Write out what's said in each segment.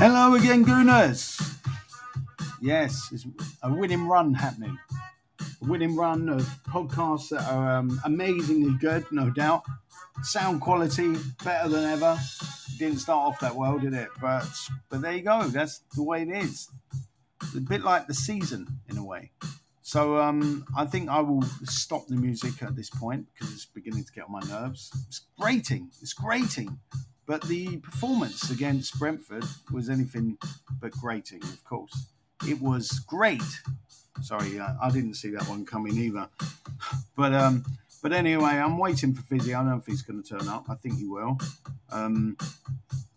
Hello again, Gooners. Yes, it's a winning run happening. A winning run of podcasts that are um, amazingly good, no doubt. Sound quality better than ever. Didn't start off that well, did it? But but there you go. That's the way it is. It's a bit like the season in a way. So um, I think I will stop the music at this point because it's beginning to get on my nerves. It's grating. It's grating. But the performance against Brentford was anything but grating, of course. It was great. Sorry, uh, I didn't see that one coming either. But um, but anyway, I'm waiting for Fizzy. I don't know if he's going to turn up. I think he will. Um,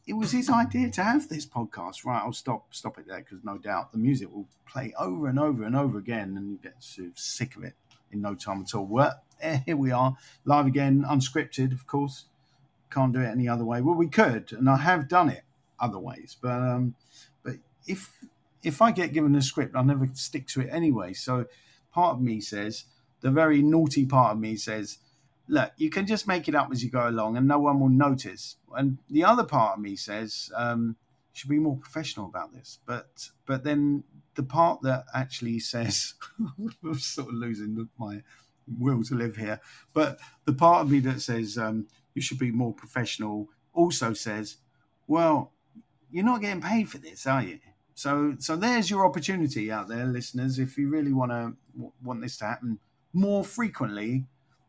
it was his idea to have this podcast. Right, I'll stop stop it there because no doubt the music will play over and over and over again, and you get sort of sick of it in no time at all. Well, eh, here we are, live again, unscripted, of course can't do it any other way. Well, we could, and I have done it other ways, but um, but if if I get given a script, I'll never stick to it anyway. So part of me says, the very naughty part of me says, look, you can just make it up as you go along, and no one will notice. And the other part of me says, um, should be more professional about this. But but then the part that actually says, I'm sort of losing my will to live here. But the part of me that says um, you should be more professional also says, well, you're not getting paid for this, are you? So, so there's your opportunity out there, listeners. If you really want to want this to happen more frequently,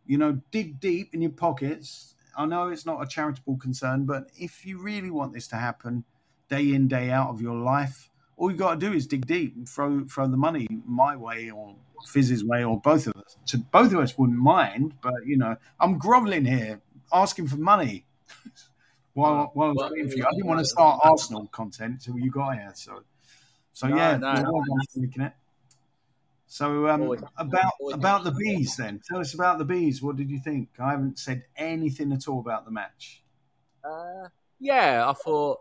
you know, dig deep in your pockets. I know it's not a charitable concern, but if you really want this to happen, day in day out of your life, all you got to do is dig deep and throw throw the money my way or Fizz's way or both of us. So both of us wouldn't mind, but you know, I'm groveling here asking for money while, while I was waiting for you. I didn't want to start Arsenal content until you got here. So, so no, yeah, no, no. So um, about about the bees then. Tell us about the bees. What did you think? I haven't said anything at all about the match. Uh, yeah, I thought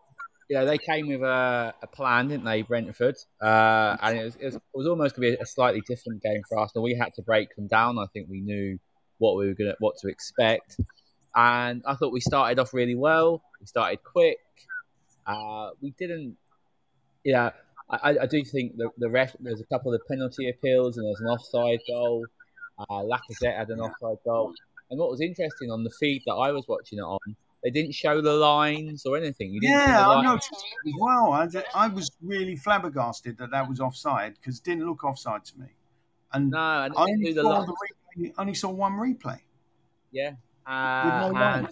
yeah they came with a, a plan, didn't they, Brentford? Uh, and it was, it was, it was almost going to be a slightly different game for Arsenal. We had to break them down. I think we knew what we were going to what to expect. And I thought we started off really well. We started quick. Uh, we didn't, yeah. I, I do think the, the ref. There's a couple of penalty appeals and there's an offside goal. Uh, Lacazette had an offside goal. And what was interesting on the feed that I was watching it on, they didn't show the lines or anything. yeah, I noticed as well. I, I, was really flabbergasted that that was offside because it didn't look offside to me. And no, I only saw, the replay, only saw one replay. Yeah, uh, and,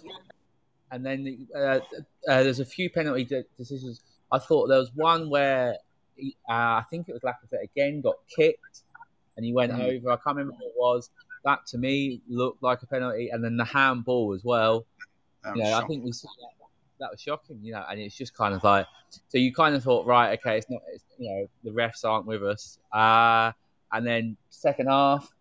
and, then uh, uh, there's a few penalty de- decisions. I thought there was one where he, uh, I think it was Lacazette again got kicked and he went mm. over. I can't remember what it was. That to me looked like a penalty, and then the handball as well. You know, I think we saw that. That was shocking, you know, and it's just kind of like so. You kind of thought, right, okay, it's not, it's, you know, the refs aren't with us. Uh, and then second half,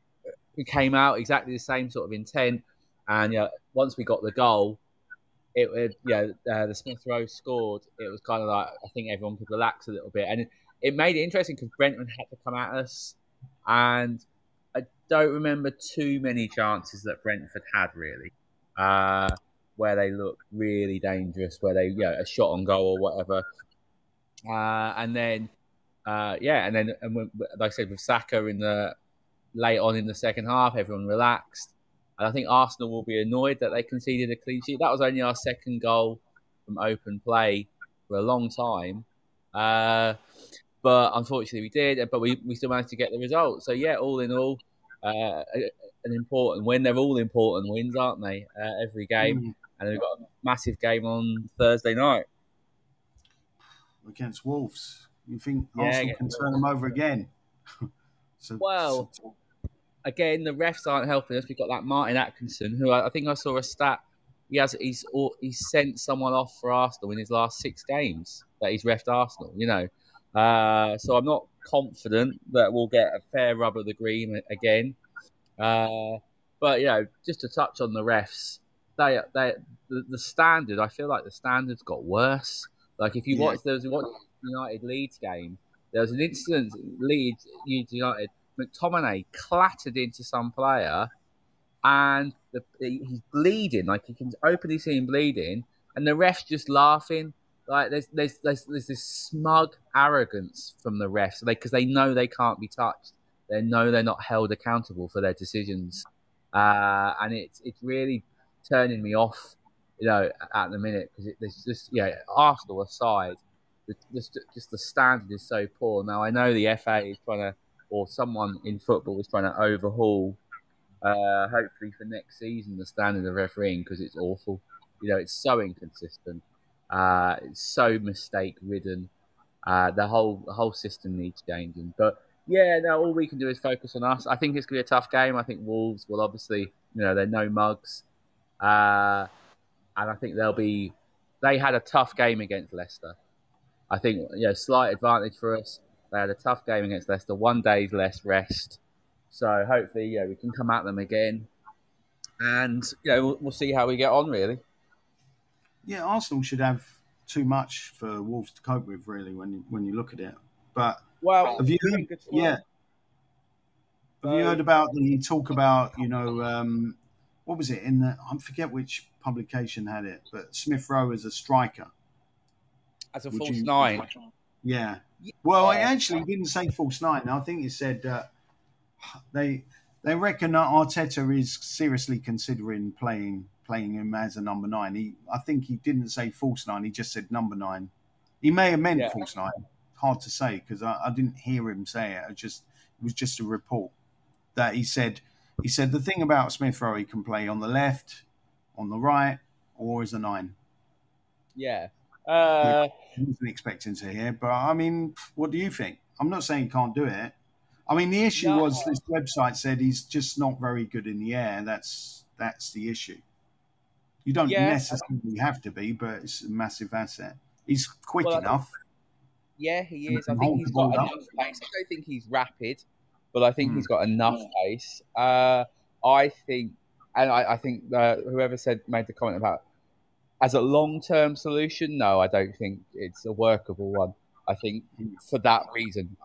we came out exactly the same sort of intent. And yeah, once we got the goal, it would yeah, uh, the Smith Rowe scored. It was kind of like I think everyone could relax a little bit, and it, made it interesting because Brentford had to come at us, and I don't remember too many chances that Brentford had really, uh, where they looked really dangerous, where they know, a shot on goal or whatever, uh, and then uh, yeah, and then and when, like I said with Saka in the late on in the second half, everyone relaxed. And I think Arsenal will be annoyed that they conceded a clean sheet. That was only our second goal from open play for a long time. Uh, but unfortunately, we did. But we, we still managed to get the result. So, yeah, all in all, uh, an important win. They're all important wins, aren't they? Uh, every game. Mm. And we've got a massive game on Thursday night. Against Wolves. You think yeah, Arsenal can turn them over again? so, well, so, again, the refs aren't helping us. We've got that Martin Atkinson, who I, I think I saw a stat. He has he's he's sent someone off for Arsenal in his last six games that he's refed Arsenal. You know, uh, so I'm not confident that we'll get a fair rub of the green again. Uh, but you know, just to touch on the refs, they they the, the, standard. I feel like the standards got worse. Like if you yeah. watch there was watch United Leeds game, there was an incident Leeds United McTominay clattered into some player, and the, he's bleeding. Like you can openly see him bleeding, and the ref's just laughing. like there's there's there's, there's this smug arrogance from the refs because they, they know they can't be touched. They know they're not held accountable for their decisions, uh, and it's it's really turning me off, you know, at the minute because there's just you yeah, Arsenal aside, just just the standard is so poor. Now I know the FA is trying to, or someone in football is trying to overhaul, uh, hopefully for next season the standard of refereeing because it's awful. You know, it's so inconsistent. Uh, it's so mistake ridden. Uh, the whole the whole system needs changing. But yeah, no, all we can do is focus on us. I think it's gonna be a tough game. I think Wolves will obviously, you know, they're no mugs, uh, and I think they'll be. They had a tough game against Leicester. I think, you know, slight advantage for us. They had a tough game against Leicester. One day's less rest, so hopefully, yeah, we can come at them again, and you know, we'll, we'll see how we get on. Really. Yeah, Arsenal should have too much for Wolves to cope with, really, when you, when you look at it. But well, have you heard, yeah. Have you heard about the talk about you know um, what was it in the I forget which publication had it, but Smith Rowe as a striker, as a false you, nine. Yeah. Well, I actually didn't say false nine. I think it said uh, they they reckon that Arteta is seriously considering playing playing him as a number nine. He, I think he didn't say false nine. He just said number nine. He may have meant yeah. false nine. Hard to say because I, I, didn't hear him say it. it. just it was just a report that he said. He said the thing about Smith Rowe, he can play on the left, on the right, or as a nine. Yeah. Uh, I wasn't expecting to hear, but I mean, what do you think? I'm not saying he can't do it. I mean, the issue no. was this website said he's just not very good in the air. That's that's the issue. You don't yeah. necessarily have to be, but it's a massive asset. He's quick well, enough. Yeah, he is. I think he's got enough pace. I don't think he's rapid, but I think mm. he's got enough pace. Uh, I think, and I, I think uh, whoever said made the comment about as a long term solution, no, I don't think it's a workable one. I think for that reason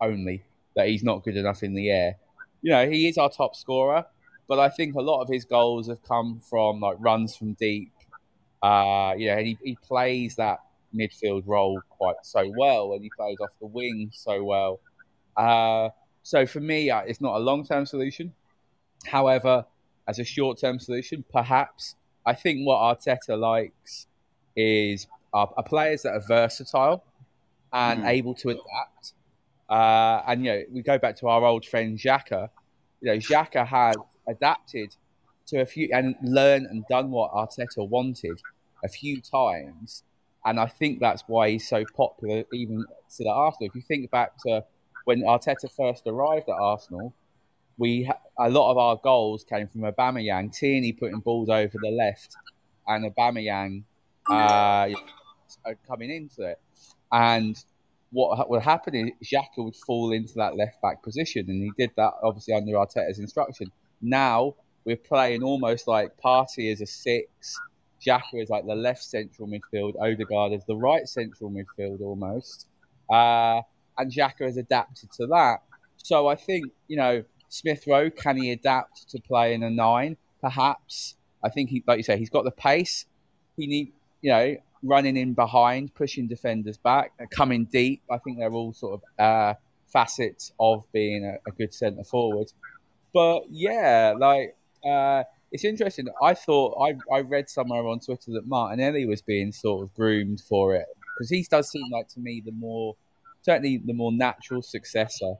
only that he's not good enough in the air. You know, he is our top scorer, but I think a lot of his goals have come from like runs from deep. Uh, you know, he, he plays that midfield role quite so well, and he plays off the wing so well. Uh, so for me, uh, it's not a long term solution. However, as a short term solution, perhaps I think what Arteta likes is uh, players that are versatile and mm. able to adapt. Uh, and you know, we go back to our old friend Xhaka. You know, Xhaka has adapted to a few and learned and done what Arteta wanted a few times. And I think that's why he's so popular, even to the Arsenal. If you think back to when Arteta first arrived at Arsenal, we a lot of our goals came from Aubameyang, Tierney putting balls over the left, and Aubameyang uh, coming into it. And what would happen is Xhaka would fall into that left back position, and he did that obviously under Arteta's instruction. Now we're playing almost like Partey as a six, Xhaka is like the left central midfield, Odegaard is the right central midfield almost, uh, and Xhaka has adapted to that. So I think you know Smith Rowe can he adapt to play in a nine? Perhaps. I think he, like you say, he's got the pace. He need you know running in behind, pushing defenders back, coming deep. I think they're all sort of uh, facets of being a, a good centre forward. But yeah, like uh, it's interesting. I thought I, I read somewhere on Twitter that Martinelli was being sort of groomed for it because he does seem like to me the more certainly the more natural successor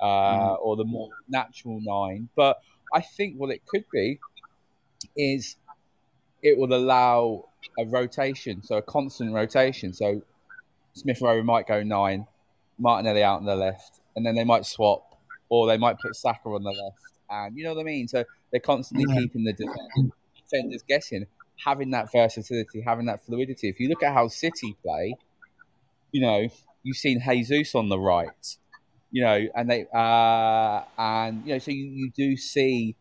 uh, mm. or the more natural nine. But I think what it could be is it will allow a rotation, so a constant rotation. So Smith Rowe might go nine, Martinelli out on the left, and then they might swap or they might put Saka on the left, and you know what I mean. So they're constantly yeah. keeping the defenders guessing, having that versatility, having that fluidity. If you look at how City play, you know you've seen Jesus on the right, you know, and they uh, and you know, so you, you do see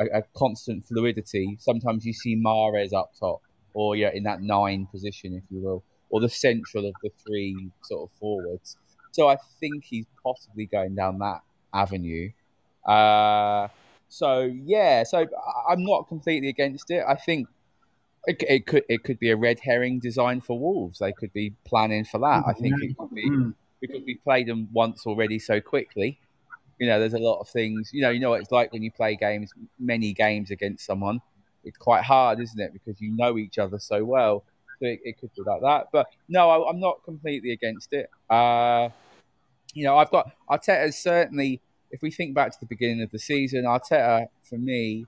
a, a, constant fluidity. Sometimes you see Mahrez up top, or yeah, in that nine position, if you will, or the central of the three sort of forwards. So I think he's possibly going down that avenue. Uh, so yeah, so I'm not completely against it. I think It, it, could it could be a red herring design for Wolves. They could be planning for that. I think it could be mm. Because we played them once already so quickly. You know, there's a lot of things. You know, you know what it's like when you play games, many games against someone. It's quite hard, isn't it? Because you know each other so well. So it, it could be like that. But no, I, am not completely against it. Uh, you know, I've got Arteta certainly. If we think back to the beginning of the season, Arteta for me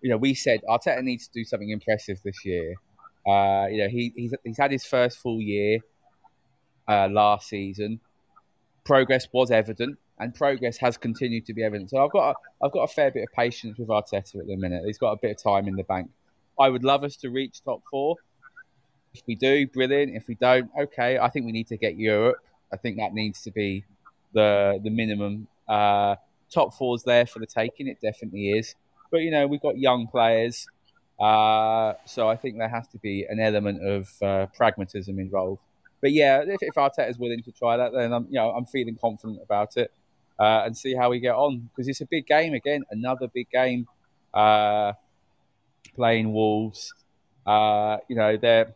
you know, we said Arteta needs to do something impressive this year. Uh, you know, he, he's he's had his first full year uh, last season. Progress was evident, and progress has continued to be evident. So I've got a, I've got a fair bit of patience with Arteta at the minute. He's got a bit of time in the bank. I would love us to reach top four. If we do, brilliant. If we don't, okay. I think we need to get Europe. I think that needs to be the the minimum. Uh, top four's there for the taking. It definitely is. But you know, we've got young players, uh, so I think there has to be an element of uh, pragmatism involved. But yeah, if, if Arteta is willing to try that, then I'm you know I'm feeling confident about it uh, and see how we get on because it's a big game again, another big game. Uh, playing Wolves, uh, you know they're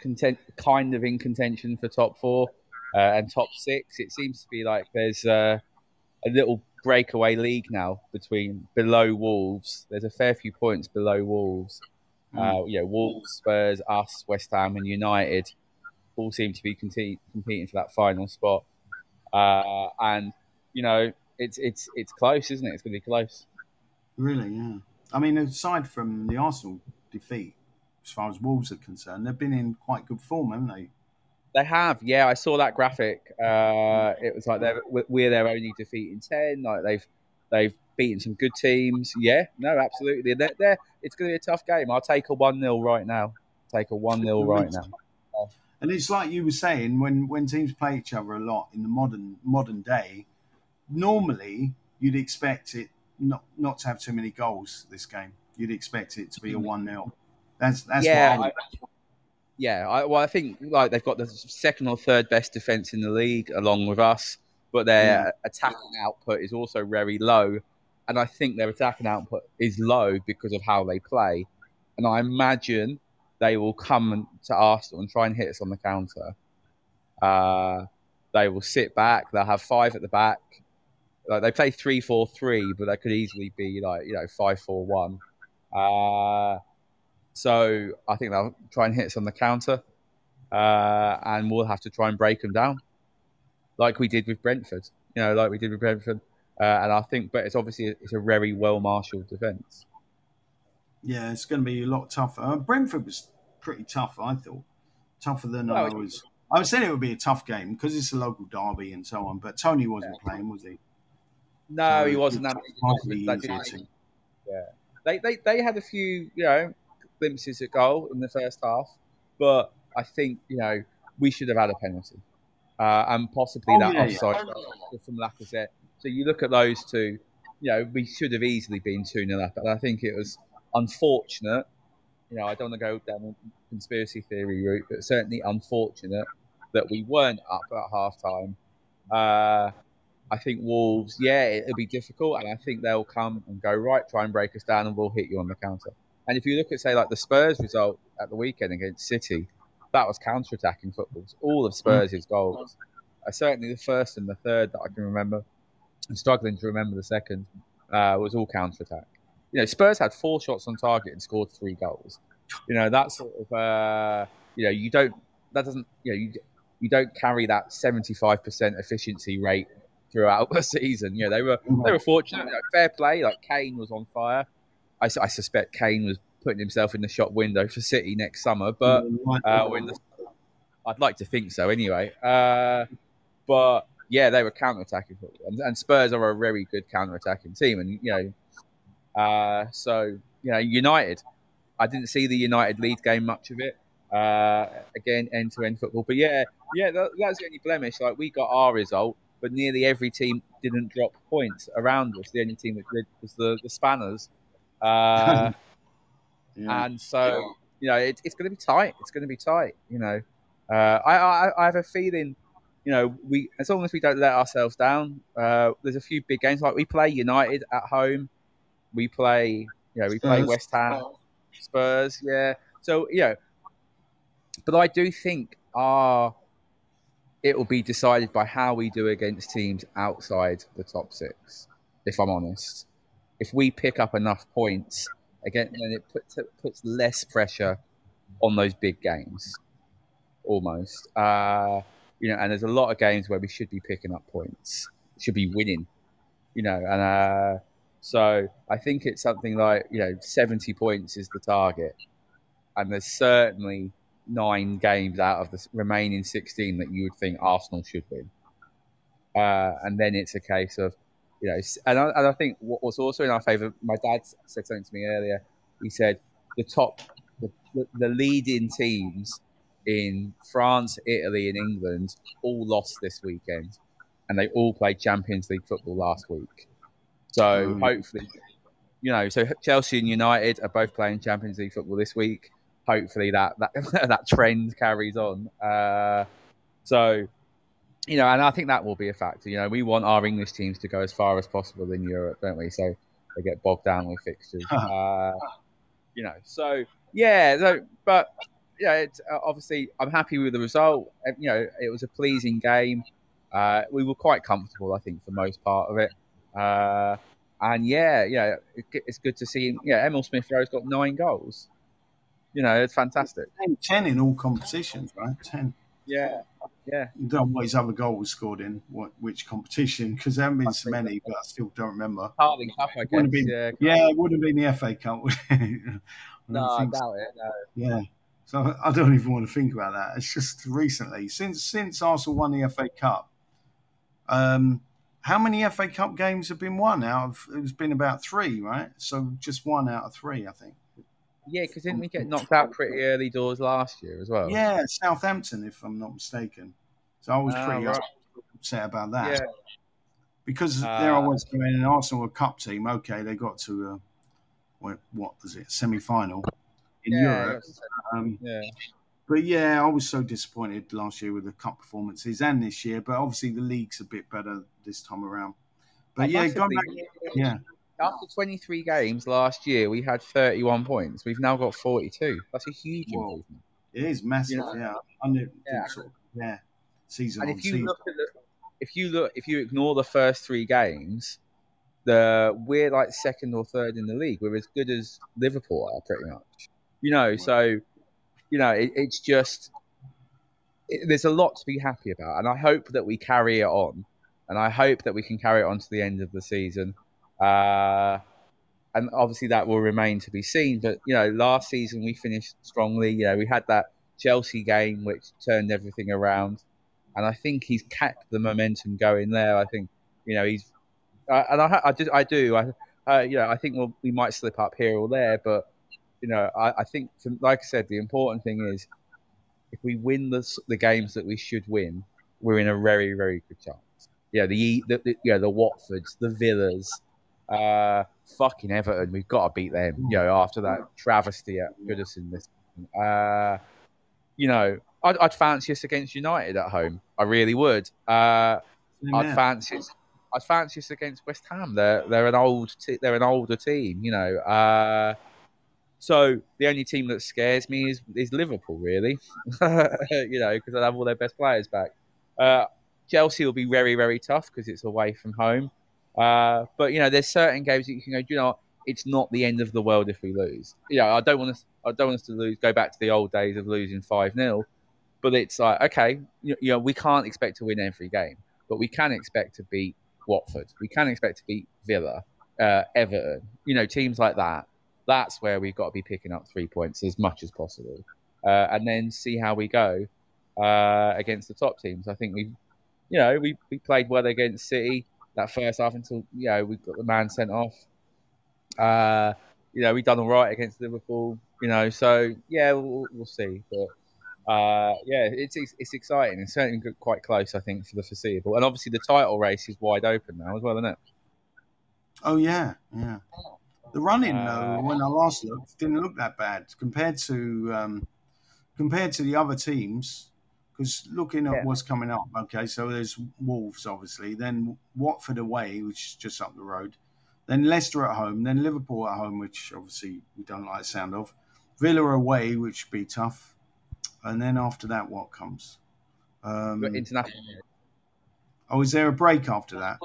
content, kind of in contention for top four uh, and top six. It seems to be like there's a little breakaway league now between below Wolves. There's a fair few points below Wolves. Mm. Uh, you know, Wolves, Spurs, us, West Ham, and United all seem to be competing for that final spot. Uh, and you know, it's it's it's close, isn't it? It's going to be close. Really, yeah. I mean, aside from the Arsenal defeat, as far as Wolves are concerned, they've been in quite good form, haven't they? They have, yeah. I saw that graphic. Uh, it was like they're we're their only defeat in ten. Like they've they've beaten some good teams. Yeah, no, absolutely. They're, they're, it's going to be a tough game. I'll take a one 0 right now. Take a one 0 right now. And it's like you were saying when when teams play each other a lot in the modern modern day. Normally, you'd expect it not not to have too many goals. This game, you'd expect it to be a mm-hmm. one 0 That's that's yeah, I yeah, I, well, I think like they've got the second or third best defense in the league, along with us, but their attacking output is also very low, and I think their attacking output is low because of how they play, and I imagine they will come to Arsenal and try and hit us on the counter. Uh, they will sit back. They'll have five at the back. Like they play three four three, but they could easily be like you know five four one. Uh, so I think they'll try and hit us on the counter, uh, and we'll have to try and break them down, like we did with Brentford. You know, like we did with Brentford. Uh, and I think, but it's obviously it's a very well marshalled defence. Yeah, it's going to be a lot tougher. Uh, Brentford was pretty tough, I thought, tougher than well, I was. I was saying it would be a tough game because it's a local derby and so on. But Toney wasn't yeah. playing, was he? No, so he wasn't. That, yeah, they, they they had a few, you know, glimpses at goal in the first half, but I think you know we should have had a penalty uh, and possibly oh, that yeah, offside yeah. from Lacazette. So you look at those two, you know, we should have easily been two 0 up, but I think it was unfortunate. You know, I don't want to go down the conspiracy theory route, but certainly unfortunate that we weren't up at half time. Uh, I think Wolves, yeah, it'll be difficult, and I think they'll come and go right, try and break us down, and we'll hit you on the counter. And if you look at, say, like the Spurs result at the weekend against City, that was counter-attacking football. All of Spurs' mm. goals, uh, certainly the first and the third that I can remember. I'm struggling to remember the second. Uh, was all counter-attack. You know, Spurs had four shots on target and scored three goals. You know, that sort of, uh, you know, you don't, that doesn't, you know, you, you don't carry that 75% efficiency rate throughout the season. You know, they were they were fortunate. You know, fair play. Like Kane was on fire. I, I, suspect Kane was putting himself in the shop window for City next summer, but uh, the, I'd like to think so anyway. Uh, but yeah, they were counter-attacking, and, and, Spurs are a very good counter-attacking team, and you know, uh, so you know, United. I didn't see the United lead game much of it. Uh, again, end-to-end football, but yeah, yeah, that, that's the only blemish. Like we got our result, but nearly every team didn't drop points around us. The only team that did was the, the Spanners. Uh, yeah. And so, you know, it, it's going to be tight. It's going to be tight. You know, uh, I, I, I have a feeling, you know, we as long as we don't let ourselves down. Uh, there's a few big games like we play United at home. We play, you know, we Spurs. play West Ham, Spurs. Yeah. So yeah, but I do think our it will be decided by how we do against teams outside the top six. If I'm honest, if we pick up enough points again, then it puts it puts less pressure on those big games. Almost, uh, you know, and there's a lot of games where we should be picking up points, should be winning, you know, and uh, so I think it's something like you know 70 points is the target, and there's certainly nine games out of the remaining 16 that you would think Arsenal should win. Uh, and then it's a case of, you know, and I, and I think what was also in our favour, my dad said something to me earlier. He said the top, the, the leading teams in France, Italy, and England all lost this weekend, and they all played Champions League football last week. So mm. hopefully, you know, so Chelsea and United are both playing Champions League football this week hopefully that that that trend carries on. Uh, so, you know, and I think that will be a factor. You know, we want our English teams to go as far as possible in Europe, don't we? So they get bogged down with fixtures. Uh, you know, so yeah, so, but yeah, it's, uh, obviously I'm happy with the result. You know, it was a pleasing game. Uh, we were quite comfortable, I think, for most part of it. Uh, and yeah, yeah, it's good to see. Yeah, Emile Smith Rowe's got nine goals you know, it's fantastic. 10 in all competitions, right? 10. Yeah. Yeah. I don't know what his other goal was scored in, what which competition, because there haven't been so many, but I still don't remember. Carling Cup, I guess. Been, yeah, yeah, it would have been the FA Cup. no, I doubt so. it. No. Yeah. So I don't even want to think about that. It's just recently, since since Arsenal won the FA Cup, um, how many FA Cup games have been won out of? It's been about three, right? So just one out of three, I think. Yeah, because didn't we get knocked out pretty early doors last year as well? Yeah, Southampton, if I'm not mistaken. So I was ah, pretty right. upset about that. Yeah. Because uh, there I was going, an Arsenal a cup team. Okay, they got to uh, what, what was it, semi final in yeah, Europe. Um, yeah. But yeah, I was so disappointed last year with the cup performances and this year. But obviously the league's a bit better this time around. But yeah, going back, yeah after 23 games last year, we had 31 points. We've now got 42. That's a huge Whoa. improvement. It is massive. Yeah, yeah. yeah. Sort of, yeah. Season and if you season. look at the, if you look, if you ignore the first three games, the we're like second or third in the league. We're as good as Liverpool are, pretty much. You know, so you know, it, it's just it, there's a lot to be happy about, and I hope that we carry it on, and I hope that we can carry it on to the end of the season. Uh, and obviously that will remain to be seen. But you know, last season we finished strongly. You know, we had that Chelsea game which turned everything around, and I think he's kept the momentum going there. I think you know he's, uh, and I, I, do, I do, I, uh, you know, I think we'll, we might slip up here or there, but you know, I, I think, like I said, the important thing is if we win the the games that we should win, we're in a very, very good chance. Yeah, the, the, the yeah the Watfords, the Villas, uh, fucking Everton, we've got to beat them. You know, after that travesty at Goodison, this, uh, you know, I'd, I'd, fancy us against United at home. I really would. Uh, I'd fancy us. I'd fancy us against West Ham. They're they're an old t- they're an older team. You know. Uh, so the only team that scares me is is Liverpool, really. you know, because they have all their best players back. Uh, Chelsea will be very very tough because it's away from home. Uh, but you know, there's certain games that you can go. You know, it's not the end of the world if we lose. You know, I don't want us. I don't want us to lose. Go back to the old days of losing five 0 But it's like, okay, you, you know, we can't expect to win every game, but we can expect to beat Watford. We can expect to beat Villa, uh, Everton. You know, teams like that. That's where we've got to be picking up three points as much as possible, uh, and then see how we go uh, against the top teams. I think we, you know, we, we played well against City that first half until you know we got the man sent off. Uh, you know, we done all right against Liverpool. You know, so yeah, we'll, we'll see. But uh, yeah, it's, it's, it's exciting. It's certainly quite close, I think, for the foreseeable. And obviously, the title race is wide open now as well, isn't it? Oh yeah, yeah. The running uh, though, when I last looked, didn't look that bad compared to um, compared to the other teams. Because looking at yeah. what's coming up, okay, so there's Wolves, obviously, then Watford away, which is just up the road, then Leicester at home, then Liverpool at home, which obviously we don't like the sound of, Villa away, which would be tough, and then after that, what comes? Um, international. Oh, is there a break after that?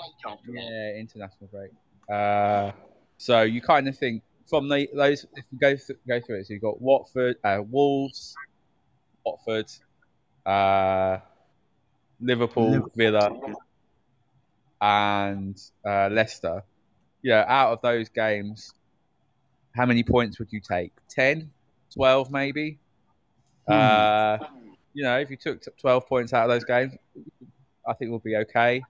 Yeah, international break. Uh, so you kind of think from the, those if you go th- go through it, so you've got Watford, uh, Wolves, Watford, uh, Liverpool, Liverpool, Villa, and uh, Leicester. Yeah, out of those games, how many points would you take? 10, 12 maybe? Hmm. Uh, you know, if you took 12 points out of those games, I think we'll be okay.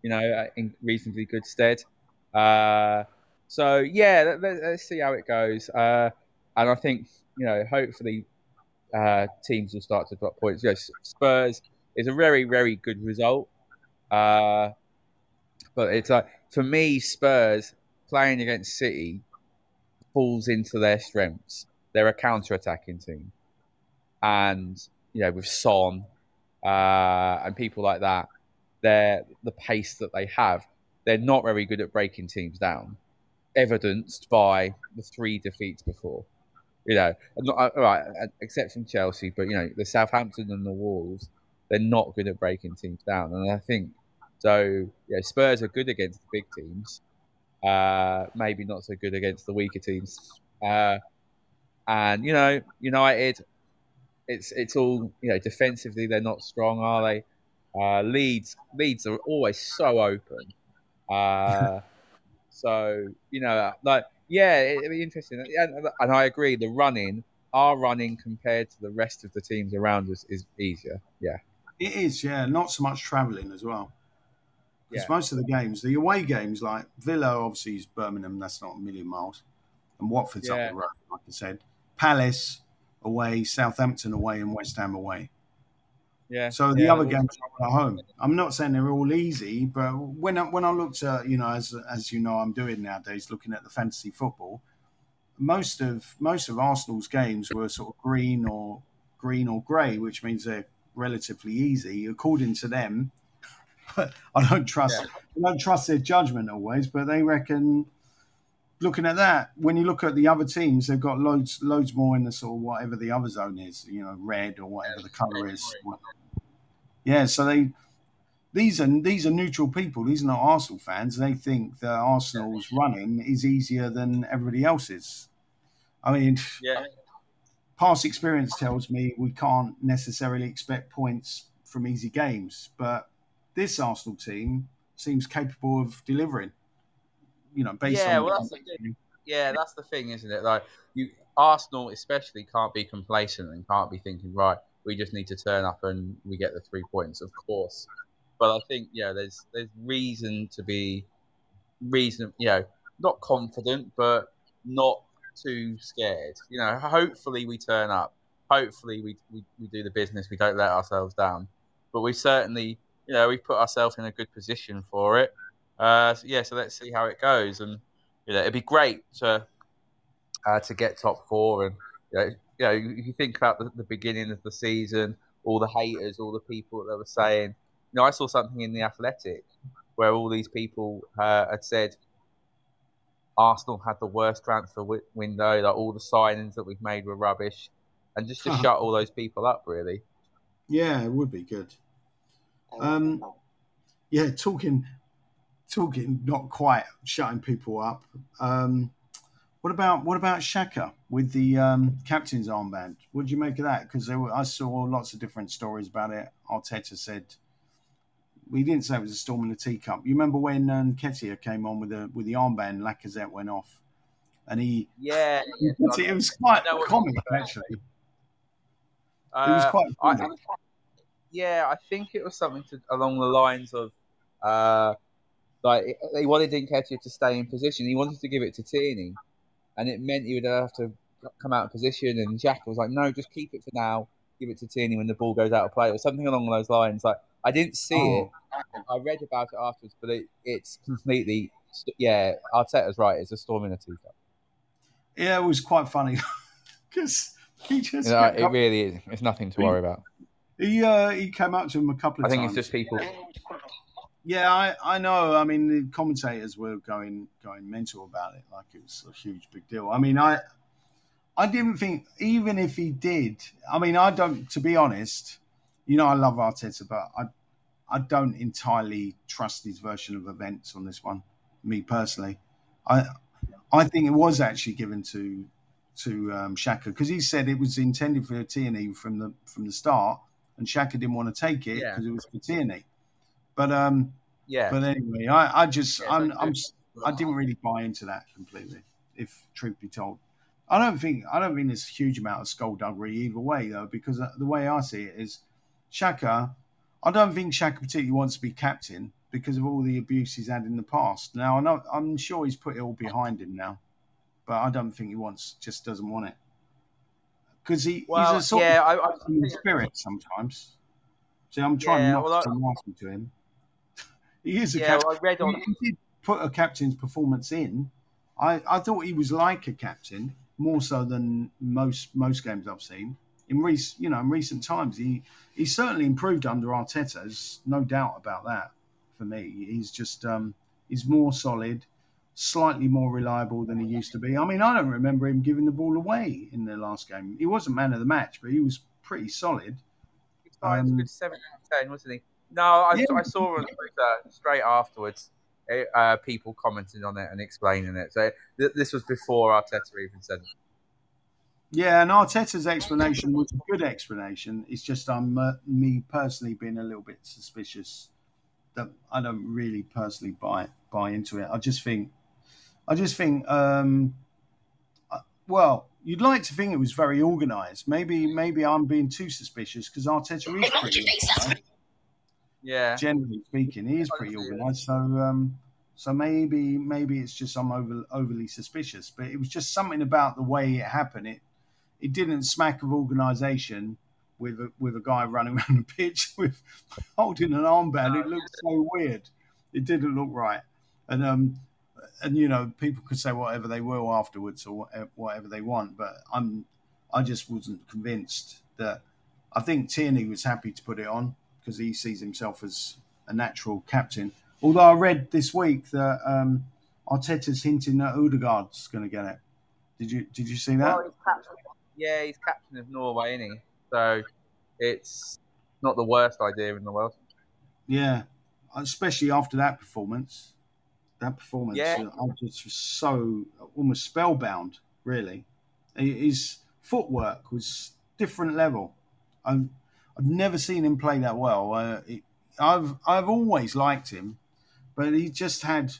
You know, in reasonably good stead. Uh, so yeah, let, us see how it goes. Uh, and I think you know, hopefully, uh, teams will start to drop points. Yes, Spurs is a very very good result. Uh, but it's like for me, Spurs playing against City falls into their strengths. They're a counter-attacking team, and you know with Son uh, and people like that, they're the pace that they have. They're not very good at breaking teams down, evidenced by the three defeats before. You know, not, uh, right, uh, except from Chelsea, but you know the Southampton and the Wolves, they're not good at breaking teams down, and I think so. Yeah, Spurs are good against the big teams, uh, maybe not so good against the weaker teams. Uh, and you know, United, it's it's all you know. Defensively, they're not strong, are they? Uh, Leeds Leeds are always so open. Uh, so you know, like yeah, it'd be interesting. And, and I agree, the running, our running compared to the rest of the teams around us is easier. Yeah, it is. Yeah, not so much travelling as well. Because yeah. most of the games, the away games, like Villa, obviously is Birmingham. That's not a million miles, and Watford's yeah. up the road, like I said. Palace away, Southampton away, and West Ham away. Yeah. So the yeah, other games are at home. I'm not saying they're all easy, but when I, when I looked at you know as as you know I'm doing nowadays, looking at the fantasy football, most of most of Arsenal's games were sort of green or green or grey, which means they're relatively easy according to them. I don't trust yeah. I don't trust their judgment always, but they reckon looking at that, when you look at the other teams, they've got loads loads more in the sort of whatever the other zone is, you know, red or whatever the colour is. Yeah, so they these are these are neutral people. These are not Arsenal fans. They think that Arsenal's running is easier than everybody else's. I mean, yeah. Past experience tells me we can't necessarily expect points from easy games, but this Arsenal team seems capable of delivering. You know, based yeah, on well, that's the thing. yeah, that's the thing, isn't it? Like you, Arsenal especially can't be complacent and can't be thinking, right, we just need to turn up and we get the three points, of course. But I think yeah, there's there's reason to be reason, you know, not confident, but not too scared. You know, hopefully we turn up. Hopefully we, we, we do the business. We don't let ourselves down. But we certainly you know, we put ourselves in a good position for it. Uh, so yeah, so let's see how it goes, and you know, it'd be great to uh, to get top four. And you know, you know, you think about the, the, beginning of the season, all the haters, all the people that were saying, you know, I saw something in the Athletic where all these people uh, had said Arsenal had the worst transfer w- window, that all the signings that we've made were rubbish, and just to shut all those people up, really. Yeah, it would be good. Um, yeah, talking, talking, not quite shutting people up. Um, what about what about Xhaka with the um, captain's armband? What did you make of that? Because I saw lots of different stories about it. Arteta said we didn't say it was a storm in the teacup. You remember when um, Nketiah came on with the with the armband, Lacazette went off, and he yeah, yeah it was quite comic actually. Uh, it was uh, quite. I, yeah, I think it was something to, along the lines of uh, like he wanted Nketiah to stay in position. He wanted to give it to Tierney, and it meant he would have to come out of position. And Jack was like, "No, just keep it for now. Give it to Tierney when the ball goes out of play, or something along those lines." Like I didn't see oh. it. I read about it afterwards, but it, it's completely yeah. Arteta's right. It's a storm in a teacup. Yeah, it was quite funny because he just. You know, it really is. It's nothing to worry about. He uh, he came up to him a couple of times. I think it's just people. Yeah, I, I know. I mean, the commentators were going going mental about it, like it was a huge big deal. I mean, I I didn't think even if he did. I mean, I don't. To be honest, you know, I love Arteta, but I I don't entirely trust his version of events on this one. Me personally, I I think it was actually given to to um, Xhaka because he said it was intended for Tierney from the from the start, and Xhaka didn't want to take it because yeah. it was for Tierney. But um, yeah. But anyway, I, I just yeah, I'm, I'm I didn't really buy into that completely. If truth be told, I don't think I don't think there's a huge amount of skullduggery either way though, because uh, the way I see it is, Xhaka. I don't think Xhaka particularly wants to be captain because of all the abuse he's had in the past. Now I know I'm sure he's put it all behind him now, but I don't think he wants just doesn't want it because he, well, he's a sort yeah, of I, I, spirit sometimes. See, I'm trying yeah, not well, to nasty to him. He is a yeah, captain. Well, I read on. He did put a captain's performance in. I, I thought he was like a captain more so than most most games I've seen in recent you know in recent times. He he certainly improved under Arteta. There's no doubt about that. For me, he's just um, he's more solid, slightly more reliable than he used to be. I mean, I don't remember him giving the ball away in the last game. He wasn't man of the match, but he was pretty solid. He um, with seven ten, wasn't he? No, I, yeah. I saw on Twitter straight afterwards uh, people commenting on it and explaining it. So th- this was before Arteta even said it. Yeah, and Arteta's explanation was a good explanation. It's just I'm uh, me personally being a little bit suspicious that I don't really personally buy buy into it. I just think, I just think, um, uh, well, you'd like to think it was very organised. Maybe maybe I'm being too suspicious because Arteta is pretty organised. Yeah. Generally speaking, he is pretty organised. So, um, so maybe maybe it's just I'm over, overly suspicious. But it was just something about the way it happened. It it didn't smack of organisation with a, with a guy running around the pitch with holding an armband. It looked so weird. It didn't look right. And um, and you know people could say whatever they will afterwards or whatever they want, but I'm I just wasn't convinced that. I think Tierney was happy to put it on because he sees himself as a natural captain. Although I read this week that um, Arteta's hinting that Odegaard's going to get it. Did you did you see that? Well, yeah, he's captain of Norway, isn't he? So it's not the worst idea in the world. Yeah, especially after that performance. That performance, yeah. I just was so almost spellbound. Really, his footwork was different level. I'm I've never seen him play that well. Uh, I've I've always liked him, but he just had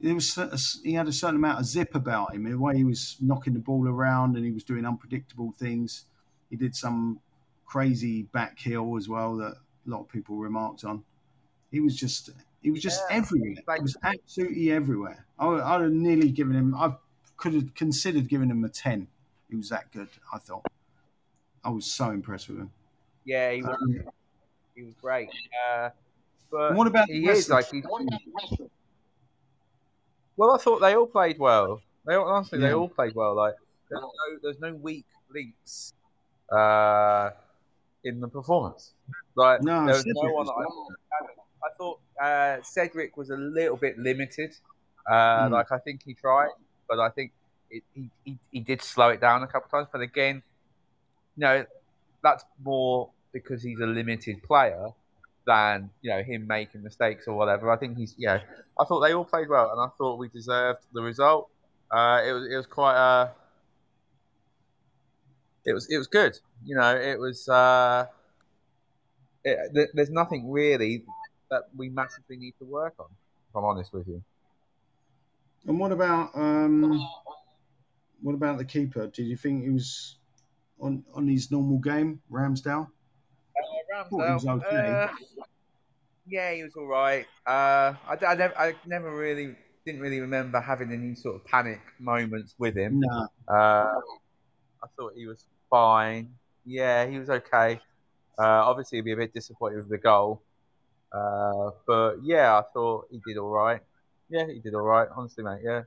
there was a, he had a certain amount of zip about him. The way he was knocking the ball around and he was doing unpredictable things. He did some crazy back heel as well that a lot of people remarked on. He was just he was just yeah, everywhere. Like, he was absolutely everywhere. I, I'd have nearly given him. I could have considered giving him a ten. He was that good. I thought. I was so impressed with him. Yeah, he was. Um, he was great. Uh, but what about he is like he's. Well, I thought they all played well. They honestly, yeah. they all played well. Like there's no, there's no weak links uh, in the performance. Like no, there was no one. I, I, thought uh, Cedric was a little bit limited. Uh, mm. Like I think he tried, but I think it, he, he he did slow it down a couple of times. But again, you know, that's more because he's a limited player than you know him making mistakes or whatever. I think he's yeah. I thought they all played well, and I thought we deserved the result. Uh, it was it was quite uh it was it was good. You know, it was. Uh, it, there's nothing really that we massively need to work on. If I'm honest with you. And what about um, what about the keeper? Did you think he was on on his normal game, Ramsdale? Uh, Ramsdale. Okay. Uh, yeah, he was all right. Uh, I, I, never, I never really didn't really remember having any sort of panic moments with him. No. Uh, I thought he was fine. Yeah, he was okay. Uh, obviously, he'd be a bit disappointed with the goal. Uh, but yeah, I thought he did all right. Yeah, he did all right. Honestly, mate. Yeah.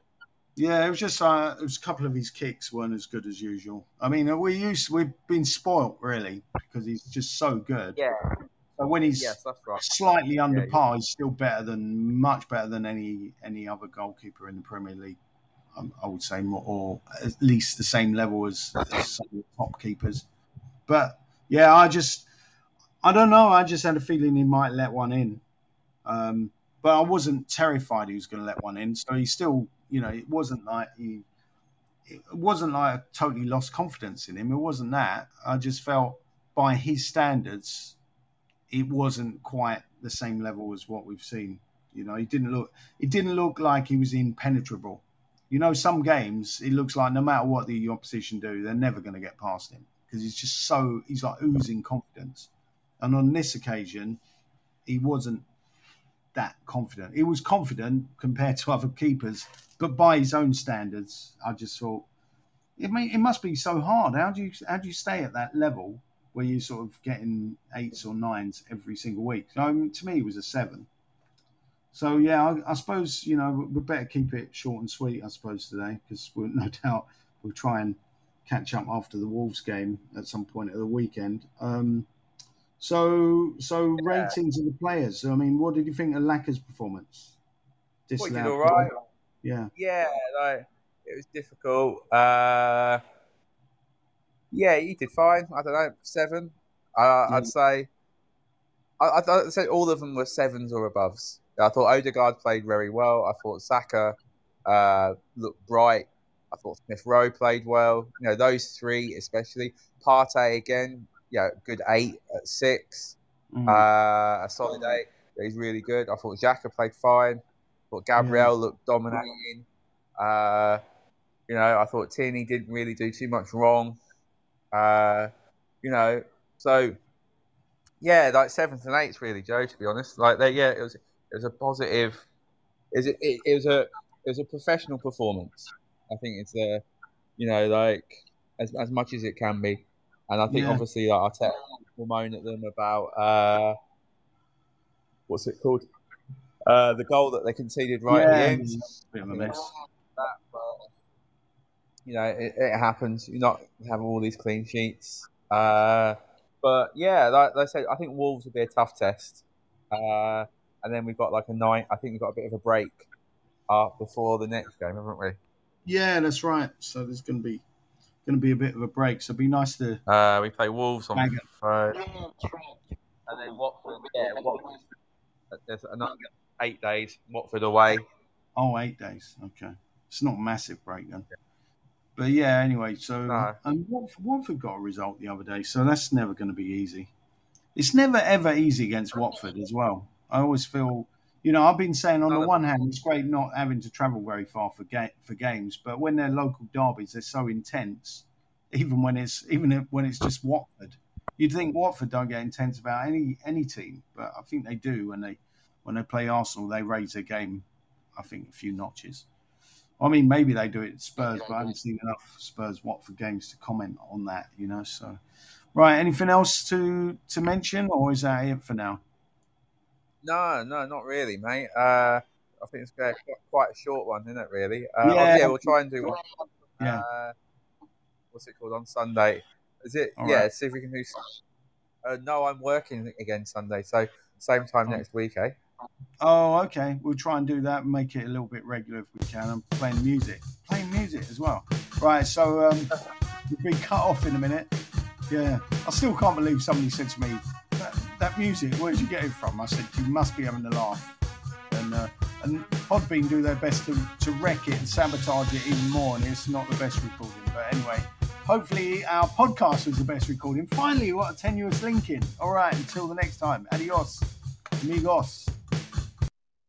Yeah, it was just uh, it was a couple of his kicks weren't as good as usual. I mean, we used we've been spoilt really because he's just so good. Yeah. So when he's yes, right. slightly under yeah, par, he's still better than much better than any any other goalkeeper in the Premier League. um, I would say, more, or at least the same level as, as some of the top keepers. But yeah, I just, I don't know. I just had a feeling he might let one in. Um, but I wasn't terrified he was going to let one in. So he still, you know, it wasn't like he, it wasn't like I totally lost confidence in him. It wasn't that. I just felt by his standards, it wasn't quite the same level as what we've seen. You know, he didn't look. It didn't look like he was impenetrable. You know, some games it looks like no matter what the opposition do, they're never going to get past him because he's just so he's like oozing confidence. And on this occasion, he wasn't that confident. He was confident compared to other keepers, but by his own standards, I just thought it may, it must be so hard. How do you how do you stay at that level where you're sort of getting eights or nines every single week? So, I mean, to me, it was a seven. So yeah, I, I, suppose you know we better keep it short and sweet. I suppose today because we'll no doubt we'll try and catch up after the Wolves game at some point of the weekend. Um, so so yeah. ratings of the players. I mean, what did you think of Laca's performance? Well, did all right. Yeah. Yeah, like it was difficult. Uh, yeah, he did fine. I don't know, seven. Uh, yeah. I'd say. I, I'd say all of them were sevens or aboves. I thought Odegaard played very well. I thought Saka uh, looked bright. I thought Smith Rowe played well. You know, those three especially. Partey again, yeah, good eight at six. Mm. Uh, a solid eight. He's really good. I thought Xhaka played fine. I thought Gabriel yeah. looked dominating. Uh, you know, I thought Tierney didn't really do too much wrong. Uh, you know, so yeah, like seventh and eighth really, Joe. To be honest, like they, yeah, it was it was a positive. Is it, it, it was a it was a professional performance. I think it's a you know like as as much as it can be, and I think yeah. obviously like, Arteta will moan at them about uh, what's it called uh, the goal that they conceded right yeah, at the end. Bit of a mess. you know, it, it, happens. You not have all these clean sheets. Uh, but yeah, like, like, I said, I think Wolves will be a tough test. Uh, and then we've got like a night. I think we've got a bit of a break uh, before the next game, haven't we? Yeah, that's right. So there's going to be going to be a bit of a break. So it'd be nice to. Uh, we play Wolves on Friday, and then Watford. Yeah, Watford. There's another eight days. Watford away. Oh, eight days. Okay, it's not a massive break then. But yeah, anyway. So no. and Watford, Watford got a result the other day, so that's never going to be easy. It's never ever easy against Watford as well. I always feel, you know, I've been saying on the one hand, it's great not having to travel very far for ga- for games, but when they're local derbies, they're so intense. Even when it's even when it's just Watford, you'd think Watford don't get intense about any any team, but I think they do when they when they play Arsenal. They raise their game, I think, a few notches. I mean, maybe they do it at Spurs, but I haven't seen enough Spurs Watford games to comment on that. You know, so right. Anything else to to mention, or is that it for now? No, no, not really, mate. Uh, I think it's quite, quite a short one, isn't it? Really? Uh, yeah. yeah, we'll try and do one. Yeah. Uh, what's it called on Sunday? Is it? All yeah. Right. See if we can do. Uh, no, I'm working again Sunday, so same time oh. next week, eh? Oh, okay. We'll try and do that and make it a little bit regular if we can. I'm playing music, playing music as well. Right. So um, we've been cut off in a minute. Yeah. I still can't believe somebody said to me, that music, where did you get it from? I said, you must be having a laugh. And, uh, and Podbean do their best to, to wreck it and sabotage it even more, and it's not the best recording. But anyway, hopefully our podcast was the best recording. Finally, what a tenuous linking. All right, until the next time. Adios, amigos.